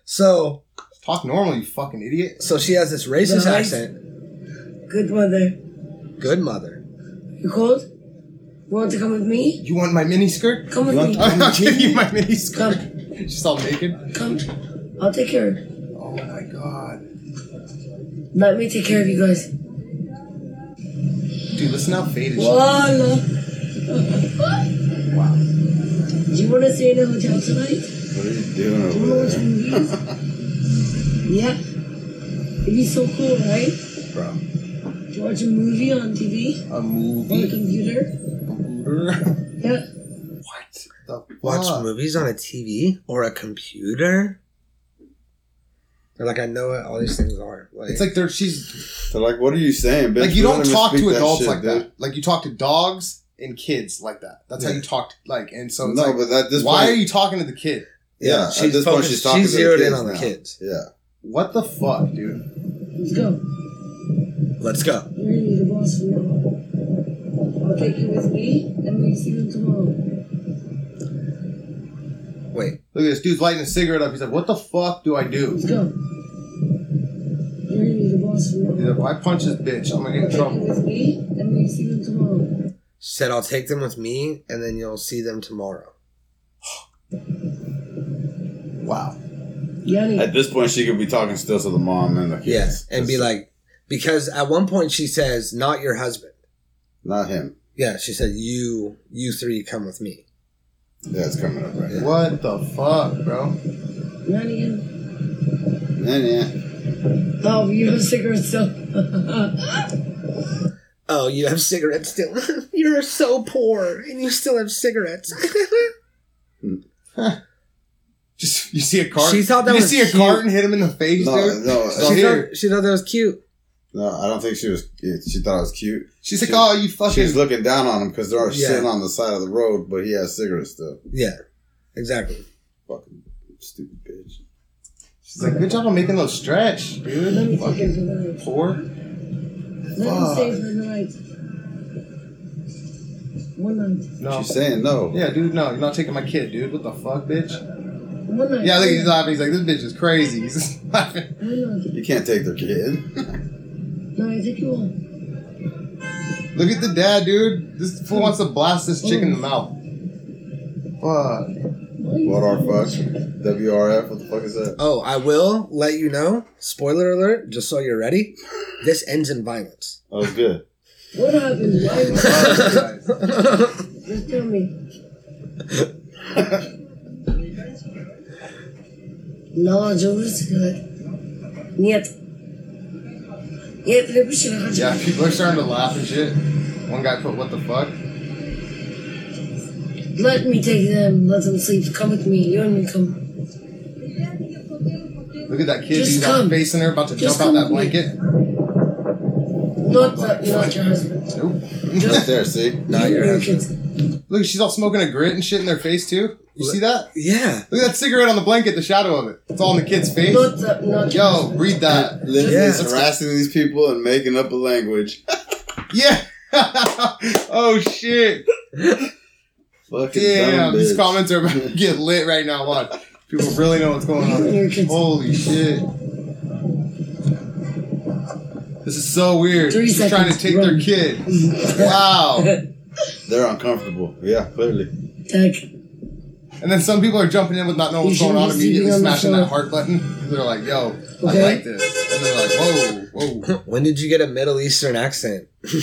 So Talk normal, you fucking idiot. so she has this racist Right. accent. Good mother. Good mother. You cold? You want to come with me? You want my mini skirt? Come with You me. (laughs) want- I'll give you my mini skirt. Come, (laughs) She's all naked. come. I'll take care. Let me take care of you guys. Dude, listen how faded she. Voila. Wow. Do you want to stay in a hotel tonight? What are you doing Do you want to over watch there? movies? yeah. It'd be so cool, right? Bro. To watch a movie on TV A on a movie. computer. Computer. Yeah. what the Watch movies on a TV or a computer. They're like, I know what all these things are. Like, It's like they're she's So like, what are you saying, bitch? like you We don't talk speak to that adults shit, like dude. that. Like you talk to dogs and kids like that. That's how you talk. Like and so it's no, like, but at this why point, are you talking to the kid? Yeah, she's at this point, she's talking she's to the zeroed in kids on the kids. Yeah. What the fuck, dude? Let's go. Let's go. You're gonna be the boss from now on. I'll take you with me, and we'll see you tomorrow. Wait, Look at this dude's lighting a cigarette up. He's like, "What the fuck do I do?" Let's go. You're gonna be the boss from He's now like, on. "Why punch this bitch? I'm gonna get in I'll take trouble." with me, and we'll see you tomorrow. she said I'll take them with me, and then you'll see them tomorrow. Wow. Yanni. At this point, she could be talking still to the mom and the kids. Yes, and be like, because at one point she says, "Not your husband." not him. Yeah, she said, "You, you three, come with me." Yeah, it's coming up right. What the fuck, bro? Yanni in. Yeah, yeah. Oh, you have cigarettes still. Oh, you have cigarettes still. You're so poor, and you still have cigarettes. (laughs) Just you see a cart. She thought that you was see a cute. cart and hit him in the face, No, dude. no, she, here, thought, she thought that was cute. No, I don't think she was. She thought it was cute. she's like, she- "Oh, you fucking." She's looking down on him because they're Yeah. sitting on the side of the road, but he has cigarettes still. Yeah, exactly. Fucking stupid bitch. She's like, "Good job on making those stretch, dude." (laughs) Fucking for the night. poor. Let him for the night. One night. No. She's saying no. Yeah, dude. No, you're not taking my kid, dude. What the fuck, bitch? One night. Yeah, look, he's laughing. He's like, "This bitch is crazy." He's (laughs) laughing. You can't take their kid. (laughs) No, I take you on. Look at the dad, dude. This fool wants to blast this chick in the mouth. Fuck. what our fuck? WRF? What the fuck is that? Oh, I will let you know. Spoiler alert, just so you're ready. This ends in violence. Oh, it's good. What happened? Why? Just tell me. No, Jonas. Нет. Yeah, people Yeah, people are starting to laugh and shit. One guy put, what the fuck? Let me take them, let them sleep. Come with me, you and me come. Look at that kid, Just he's come. facing her, about to Just jump out that blanket. Not, that, not your husband. Nope. (laughs) Just there, see? Not your husband kids. Look, she's all smoking a grit and shit in their face too. You see that? Yeah. Look at that cigarette on the blanket, the shadow of it. It's all in the kid's face. Not that. Yo, read that. Literally Yeah. harassing these people and making up a language. (laughs) Yeah. (laughs) oh shit. Fucking Damn, these comments are about to get (laughs) lit right now. Watch. People really know what's going on. Holy shit. This is so weird. Three She's trying to take run. their kid. Wow. They're uncomfortable. Yeah, clearly. Tag. And then some people are jumping in with not knowing what's going on, immediately on smashing that floor. heart button. 'Cause (laughs) They're like, yo, I like this. And they're like, whoa, whoa. (laughs) When did you get a Middle Eastern accent? Do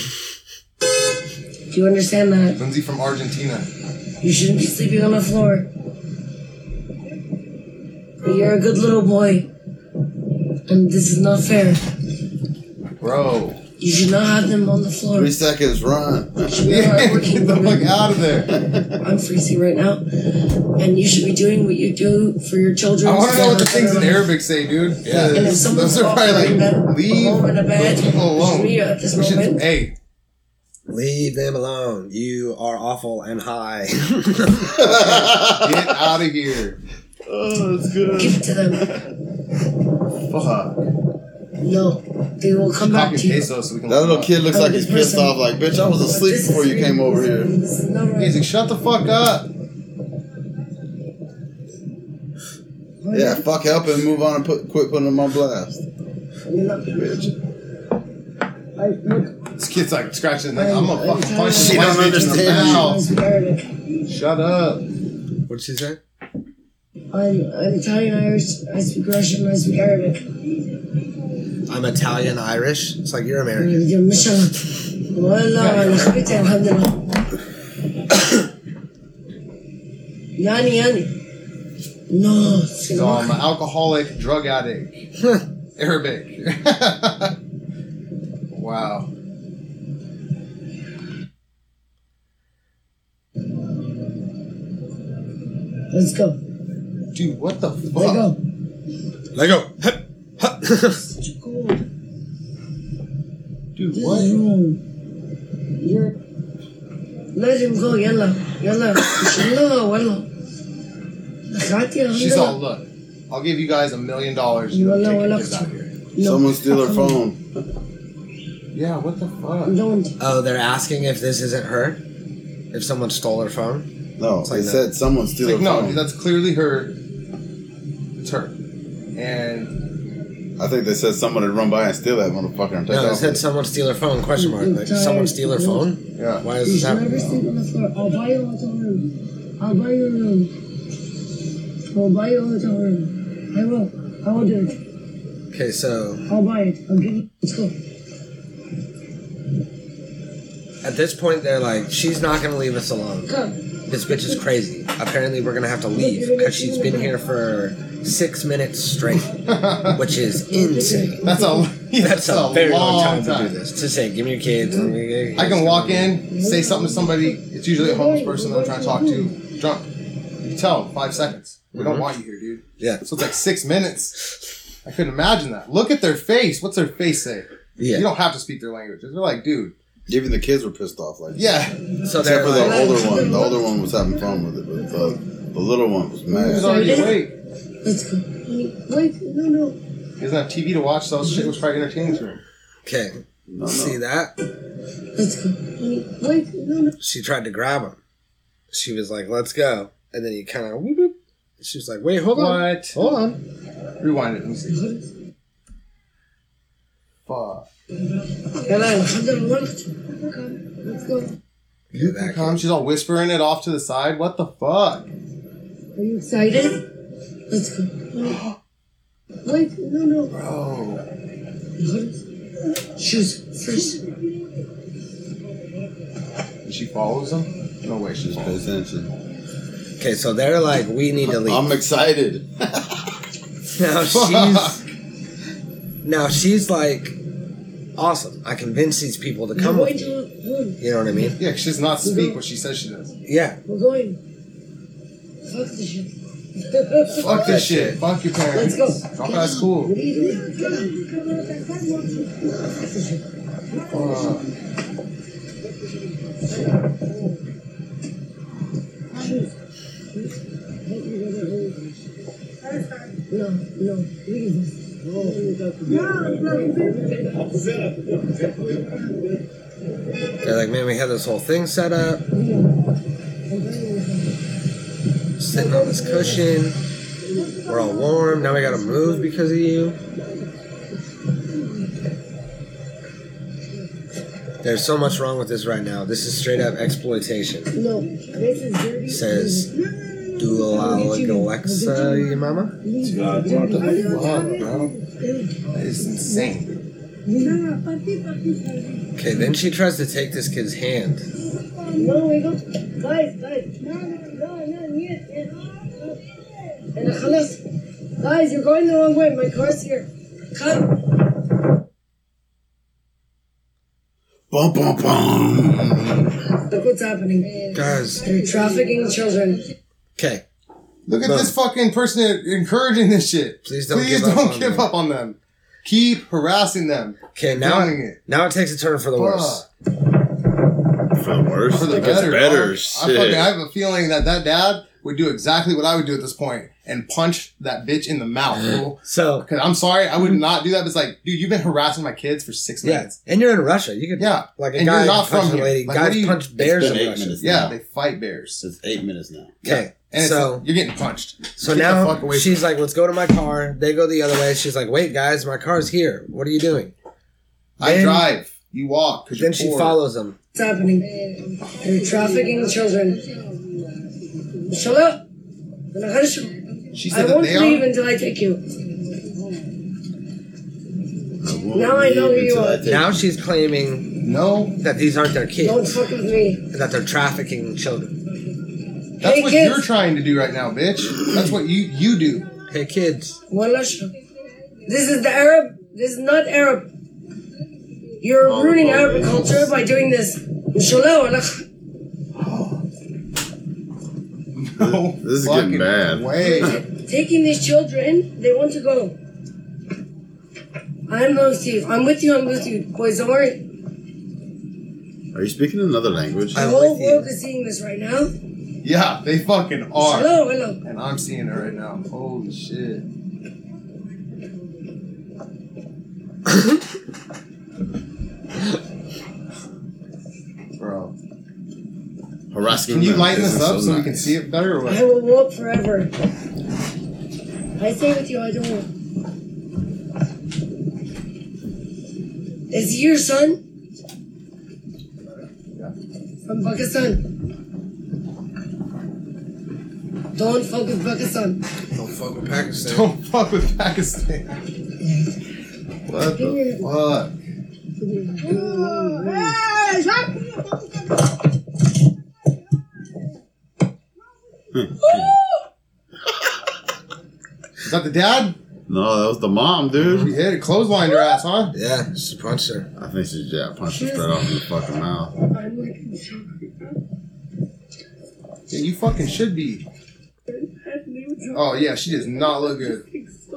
you understand that? Lindsay from Argentina. You shouldn't be sleeping on the floor. You're a good little boy. And this is not fair. Bro. You should not have them on the floor. Three seconds, run. You should not have working Get the fuck out of there. I'm freezing right now, and you should be doing what you do for your children. I want to know what the things in Arabic say, dude. Yeah. And if someone's Those are probably offering them like, leave home in a bed, those people alone. me at this We should- moment. hey, Leave them alone. You are awful and high. (laughs) get out of here. oh, that's good. Give it to them. Fuck. No, they will come back to you. pesos so we can That little kid looks Oh, like he's pissed person- off. Like, bitch, I was asleep This before you came over here. This is not up. right. He's like, shut the fuck up. Yeah, fuck, help him move on and put quit putting him on blast. You're not- Bitch. I, look, This kid's like scratching his neck. I'm gonna fucking punch She this don't white bitch in the understand you. mouth. I speak Arabic. Shut up. What'd she say? I'm, I'm Italian, Irish. I speak Russian. I speak Arabic. I'm Italian Irish. It's like you're American. Yanni, Yanni. No. So I'm an alcoholic, drug addict, Arabic. (laughs) wow. Let's go. Dude, what the fuck? Let go. Let (laughs) go. Dude, what? room. You're. Let him go, Yella. Yella. Yella, Wella. She's all, look, I'll give you guys a million dollars. Take kids out here. Someone steal her phone. Yeah, what the fuck? Oh, they're asking if this isn't her? If someone stole her phone? No, it's like they said someone steal like, her no, phone. No, that's clearly her. It's her. And I think they said someone had run by and steal that motherfucker and take No, it off. said someone steal her phone. Question mark. Like, someone steal her phone? yeah, Why is you this should never happening? sleep on the floor I'll buy you a hotel room I'll buy you a room I'll buy you a hotel room I will I will do it Okay, so I'll buy it I'll give you let's go at this point, they're like, she's not going to leave us alone. come This bitch is crazy. Apparently, we're going to have to leave because she's been here for six minutes straight, which is insane. (laughs) that's a yeah, That's a very long time, time. to do this. To say, give me your kids. I can walk in, say something to somebody. It's usually a homeless person that I'm trying to talk to. Drunk. You can tell five seconds. We don't Mhm. want you here, dude. Yeah. So it's like six minutes. I couldn't imagine that. Look at their face. What's their face say? Yeah. You don't have to speak their language. They're like, dude. Even the kids were pissed off. Like, Yeah. So except they're for the older one. The older one was having fun with it, but the, the little one was He was mad. already awake. Let's go. Wait, no, no. He doesn't have TV to watch, so shit was probably entertaining to him. Okay. No, See that? Let's go. Wait, no, no. She tried to grab him. She was like, let's go. And then he kind of whoop, whoop. She was like, wait, hold on. What? Hold on. Rewind it. Let me see. Fuck. And I haven't worked. Okay, let's go. You can come. She's all whispering it off to the side. What the fuck? Are you excited? Let's go. Wait, no, no. Bro. Shoes first. And she follows him? No way she's Just pay attention. Okay, so they're like, we need to leave. I'm excited. (laughs) now she's now she's like, awesome. I convinced these people to come with me. You know what I mean? Yeah, she does not speak what she says she does. Yeah. We're going. Fuck this shit. Fuck this shit. Fuck your parents. Let's go. Drop out of school. What are you doing? Get out. Fuck. No, no. Leave They're like, man, we had this whole thing set up. Sitting on this cushion. We're all warm. Now we gotta move because of you. There's so much wrong with this right now. This is straight up exploitation. No, this is dirty. Says, do a like Alexa, your mama? What the? That is insane. Okay, then she tries to take this kid's hand. No, we go. Guys, guys. No, no, no, yes, yes and. Guys, you're going the wrong way. My car's here. Come. Bum, bum, bum. Look what's happening. Guys. They're trafficking children. Okay. Look at Boom. this fucking person encouraging this shit. Please don't Please give, don't up, give on up on them. Keep harassing them. Okay, now it. now it takes a turn for the worse. For the worse, for the better. better. I, fucking, I have a feeling that that dad would do exactly what I would do at this point and punch that bitch in the mouth. fool. So Cause I'm sorry, I would not do that. But it's like, dude, you've been harassing my kids for six yeah, minutes. and you're in Russia. You could Yeah, like a and guy you're not punch from a here. lady. Like, what Guys you- punch bears in Russia. Yeah, now. they fight bears. It's eight minutes now. Okay, And so like, you're getting punched. so Get now fuck away she's like, "Let's go to my car." They go the other way. She's like, "Wait, guys, my car's here. What are you doing?" I Then- drive. You walk. Then you're she poor. follows them. What's happening? They're trafficking children. Shut up. She I that won't they leave are. until I take you. won't Now I know who you are. Now she's claiming No, that these aren't their kids. Don't kids, fuck with me. that they're trafficking children. that's Hey, what kids. you're trying to do right now, bitch. That's what you you do. Hey, kids. Wallah. This is the Arab. This is not Arab. You're Oh, ruining oh, Arab culture by doing this. Inshallah, wallah. No, This is getting bad. Way. (laughs) Taking these children, they want to go. I'm not with you. I'm with you. I'm with you. Boys, don't worry. Are you speaking another language? The I'm whole with you. world is seeing this right now. Yeah, they fucking are. Hello, hello. And I'm seeing it right now. Holy shit. (laughs) Bro. Harassing Can you lighten this up so, we can see it better or I will walk forever. I stay with you. I don't. Is he your son? From Pakistan. Don't fuck with Pakistan. Don't fuck with Pakistan. Don't fuck with Pakistan. What the fuck? Is that the dad? No, that was the mom, dude. She hit it, clotheslined her ass, huh? Yeah, she punched her. I think she yeah, punched her straight off in the fucking mouth. I'm Yeah, you fucking should be. Oh yeah, she does not look good.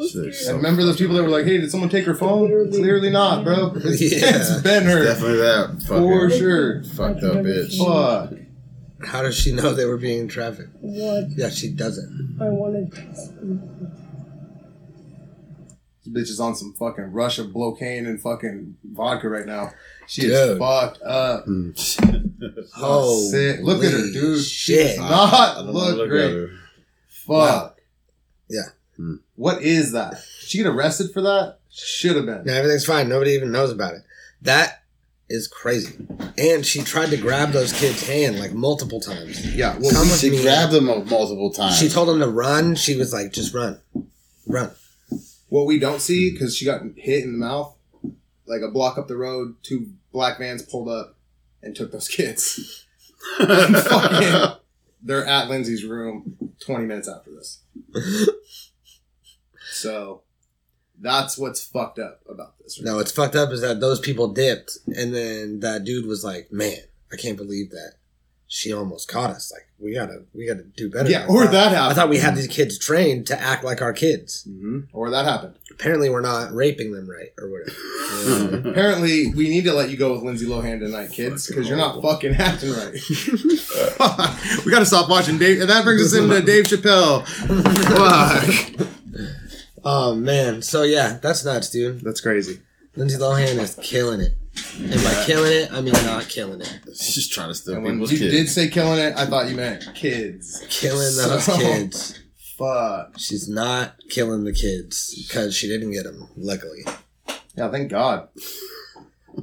Shit, And remember those people that were like, "Hey, did someone take her phone?" Clearly not, bro. (laughs) Yeah. it's been her Definitely that fucking for sure. fucked up bitch. Fuck. How does she know they were being trafficked? what? Yeah, she doesn't. I wanted. This bitch is on some fucking Russia blocaine and fucking vodka right now. She is fucked up. Hmm. (laughs) Oh, sick. Look at her, dude. She Shit. does not I don't look, look great. her. Fuck. Yeah. Hmm. What is that? Did she get arrested for that? Should have been. Yeah, everything's fine. Nobody even knows about it. That is crazy. And she tried to grab those kids' hand like multiple times. Yeah. Well, Come She grabbed them multiple times. She told them to run. She was like, just run. Run. what we don't see because she got hit in the mouth, like a block up the road, two black vans pulled up and took those kids. (laughs) Fucking- they're at Lindsay's room 20 minutes after this. So that's what's fucked up about this. No, what's fucked up is that those people dipped, and then that dude was like, "Man, I can't believe that she almost caught us. Like, we gotta, we gotta do better." Yeah, or thought- that happened. I thought we had these kids trained to act like our kids. hmm Or that happened. Apparently, we're not raping them right, or whatever. (laughs) Apparently, we need to let you go with Lindsay Lohan tonight, kids, because you're not fucking acting right. (laughs) (laughs) we gotta stop watching Dave. And that brings us into Dave Chappelle. Fuck. Oh man, so yeah, that's nuts, dude. That's crazy. Lindsay Lohan is killing it, and by killing it, I mean not killing it, She's just trying to steal And when people's you kids. did say killing it, I thought you meant kids. killing those So- kids. (laughs) Fuck. She's not killing the kids because she didn't get them. Luckily, Yeah, thank God.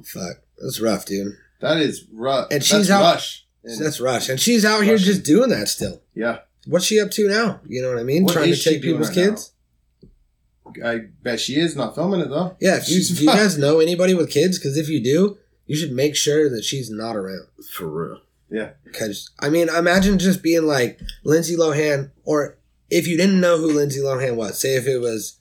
fuck, that's rough, dude. That is rough. And That's she's out- Rush. And- That's Rush, and she's out here Rush. just doing that still. yeah. What's she up to now? You know what I mean? What Trying to is she take doing people's right now? kids. I bet she is not filming it though. Yeah, if (laughs) you, She's if you guys know anybody with kids, because if you do, you should make sure that she's not around. For real. Yeah. Because I mean, imagine just being like Lindsay Lohan, or if you didn't know who Lindsay Lohan was, say if it was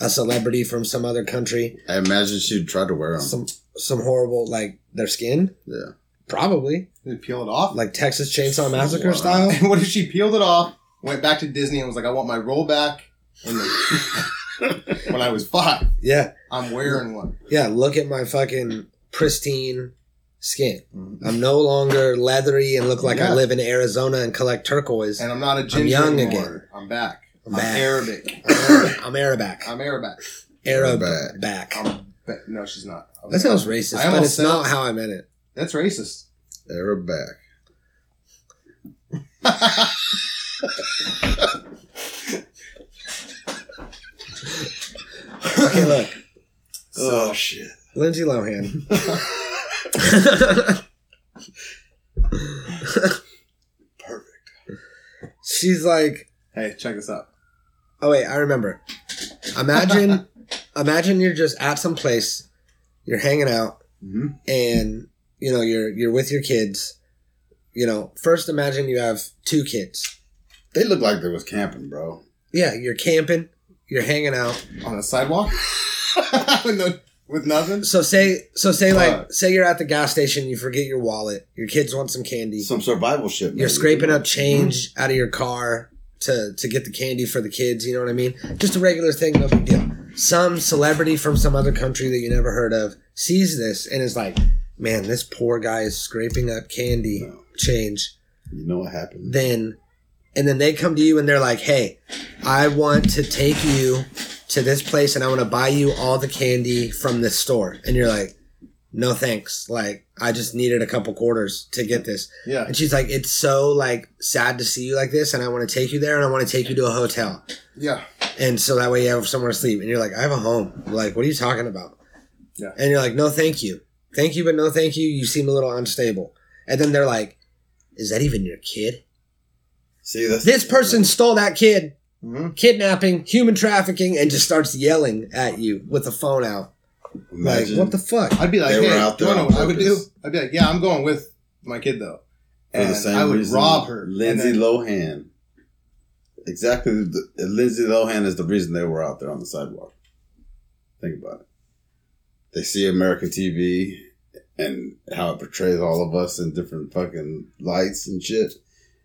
a celebrity from some other country, I imagine she'd try to wear them. some some horrible like their skin, yeah. probably Did it peel it off? like Texas Chainsaw Massacre Wow. style. (laughs) What if she peeled it off, went back to Disney, and was like, "I want my rollback." In the (laughs) (laughs) when I was five, Yeah, I'm wearing one. yeah. Look at my fucking pristine skin. Mm-hmm. I'm no longer leathery and look like I live in Arizona and collect turquoise. And I'm not a ginger young anymore. again. I'm back. I'm I'm, back. Arabic. (coughs) I'm Arabic. I'm Arabic. Arab Arabic. back. I'm ba- no, she's not. I That sounds racist, I but almost it's said- not how I meant it. That's racist. They're (laughs) Okay, look, (laughs) Oh shit. Lindsay Lohan. (laughs) Perfect. She's like, Hey, check this out. oh wait, I remember. Imagine, (laughs) imagine you're just at some place, you're hanging out, hmm and you know you're you're with your kids. You know, first imagine you have two kids. They look like they was camping, bro. Yeah, you're camping, you're hanging out. On a sidewalk (laughs) with, no, with nothing. So say, so say like, say you're at the gas station, you forget your wallet, your kids want some candy. Some survival shit. You're scraping up mm-hmm. change out of your car to to get the candy for the kids. You know what I mean? Just a regular thing, no big deal. Some celebrity from some other country that you never heard of sees this and is like, "Man, this poor guy is scraping up candy No. change." You know what happened? Then, and then they come to you and they're like, "Hey, I want to take you to this place and I want to buy you all the candy from this store." And you're like, "No thanks. Like, I just needed a couple quarters to get this." Yeah. And she's like, "It's so like sad to see you like this, and I want to take you there, and I want to take you to a hotel, Yeah. and so that way you have somewhere to sleep." And you're like, "I have a home. Like, what are you talking about?" Yeah. And you're like, "No, thank you, thank you, but no, thank you. You seem a little unstable." And then they're like, "Is that even your kid? See, that's This person stole that kid, hmm kidnapping, human trafficking, and just starts yelling at you with the phone out. Imagine like, what the fuck? I'd be like, They hey, out there you know what I would do? I'd be like, yeah, I'm going with my kid though, for and the same I would reason rob her. Lindsay then- Lohan. Exactly. The, Lindsay Lohan is the reason they were out there on the sidewalk. Think about it. They see American TV and how it portrays all of us in different fucking lights and shit.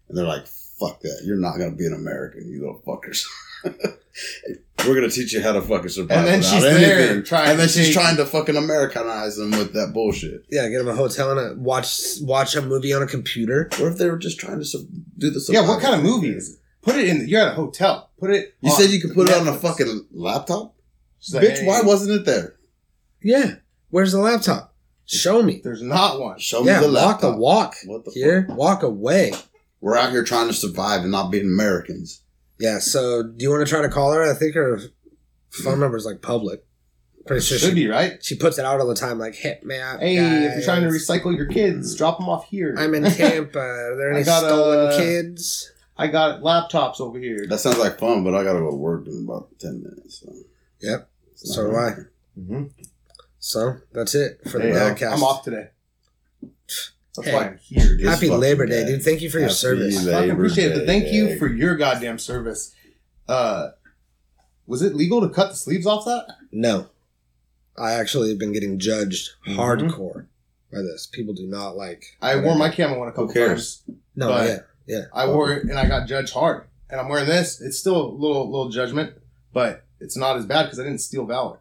And they're like, fuck that. You're not going to be an American, you little fuckers. (laughs) We're going to teach you how to fucking survive. And then without she's there trying And then to she's take- trying to fucking Americanize them with that bullshit. Yeah, get them a hotel and a, watch watch a movie on a computer. Or if they were just trying to su- do the Yeah, what kind of thing? movie is it? Put it in. You're at a hotel. Put it. You said you could put it on a fucking laptop? Like, Bitch, hey, why wasn't it there? Yeah, where's the laptop? Show me. There's not one. Show yeah, me the walk the laptop. walk What the here. Walk away. We're out here trying to survive and not being Americans. Yeah. So, do you want to try to call her? I think her phone number is like public. Pretty sure Should she, be right. she puts it out all the time. Like, hey man, Hey, if you're trying to recycle your kids, drop them off here. I'm in (laughs) Tampa. Are there any got, stolen uh, kids? I got laptops over here. That sounds like fun, but I gotta go to work in about 10 minutes. So. Yep. It's So do I. Mm-hmm. So that's it for the Hey, uh, I'm off today. That's Hey. why I'm here. This Happy Labor Day, guy. dude. Thank you for your service. Labor I fucking appreciate it. Thank you for your goddamn service. Uh, was it legal to cut the sleeves off that? No, I actually have been getting judged Mhm. hardcore by this. People do not like. I what wore my camo one a couple Who cares? times. No, yeah, yeah. I wore it and I got judged hard. And I'm wearing this. It's still a little little judgment, but it's not as bad because I didn't steal Valor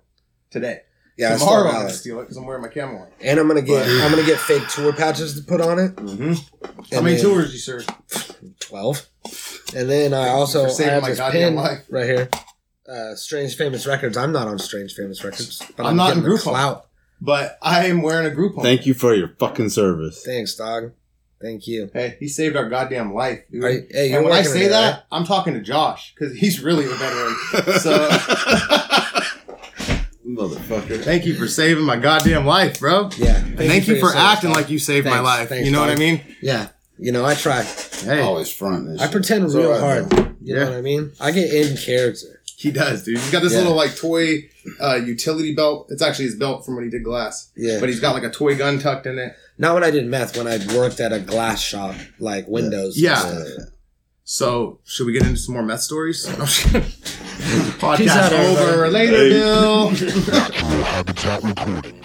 today. Yeah, I Tomorrow still I'm gonna steal it because I'm wearing my camo one. And I'm gonna get But- I'm gonna get fake tour patches to put on it. Mm-hmm. How many then- tours you serve? Twelve. And then I also I have my this goddamn pin life. right here. Uh, Strange Famous Records. I'm not on Strange Famous Records, but I'm I'm, not in the group home. But I am wearing a group home. Thank you for your fucking service. Thanks, dog. Thank you. Hey, he saved our goddamn life, dude. You- hey, and when I say today, that, right? I'm talking to Josh because he's really the veteran. So (laughs) (laughs) Motherfucker. thank you for saving my goddamn life, bro. Yeah. And thank, you, your for service, acting like you saved my life. thanks, you know what I mean? Yeah. You know, I try. Hey, Always front. I shit. pretend It's real alright, hard. though. You Yeah. know what I mean? I get in character. he does, dude. He's got this Yeah. little like toy uh, utility belt. It's actually his belt from when he did glass. Yeah. But he's got like a toy gun tucked in it. Not when I did meth, when I worked at a glass shop, like windows. Yeah. and Yeah, stuff. yeah. So should we get into some more meth stories? (laughs) (laughs) Podcast Peace over. Later, Bill. (laughs) Habitat Recordings.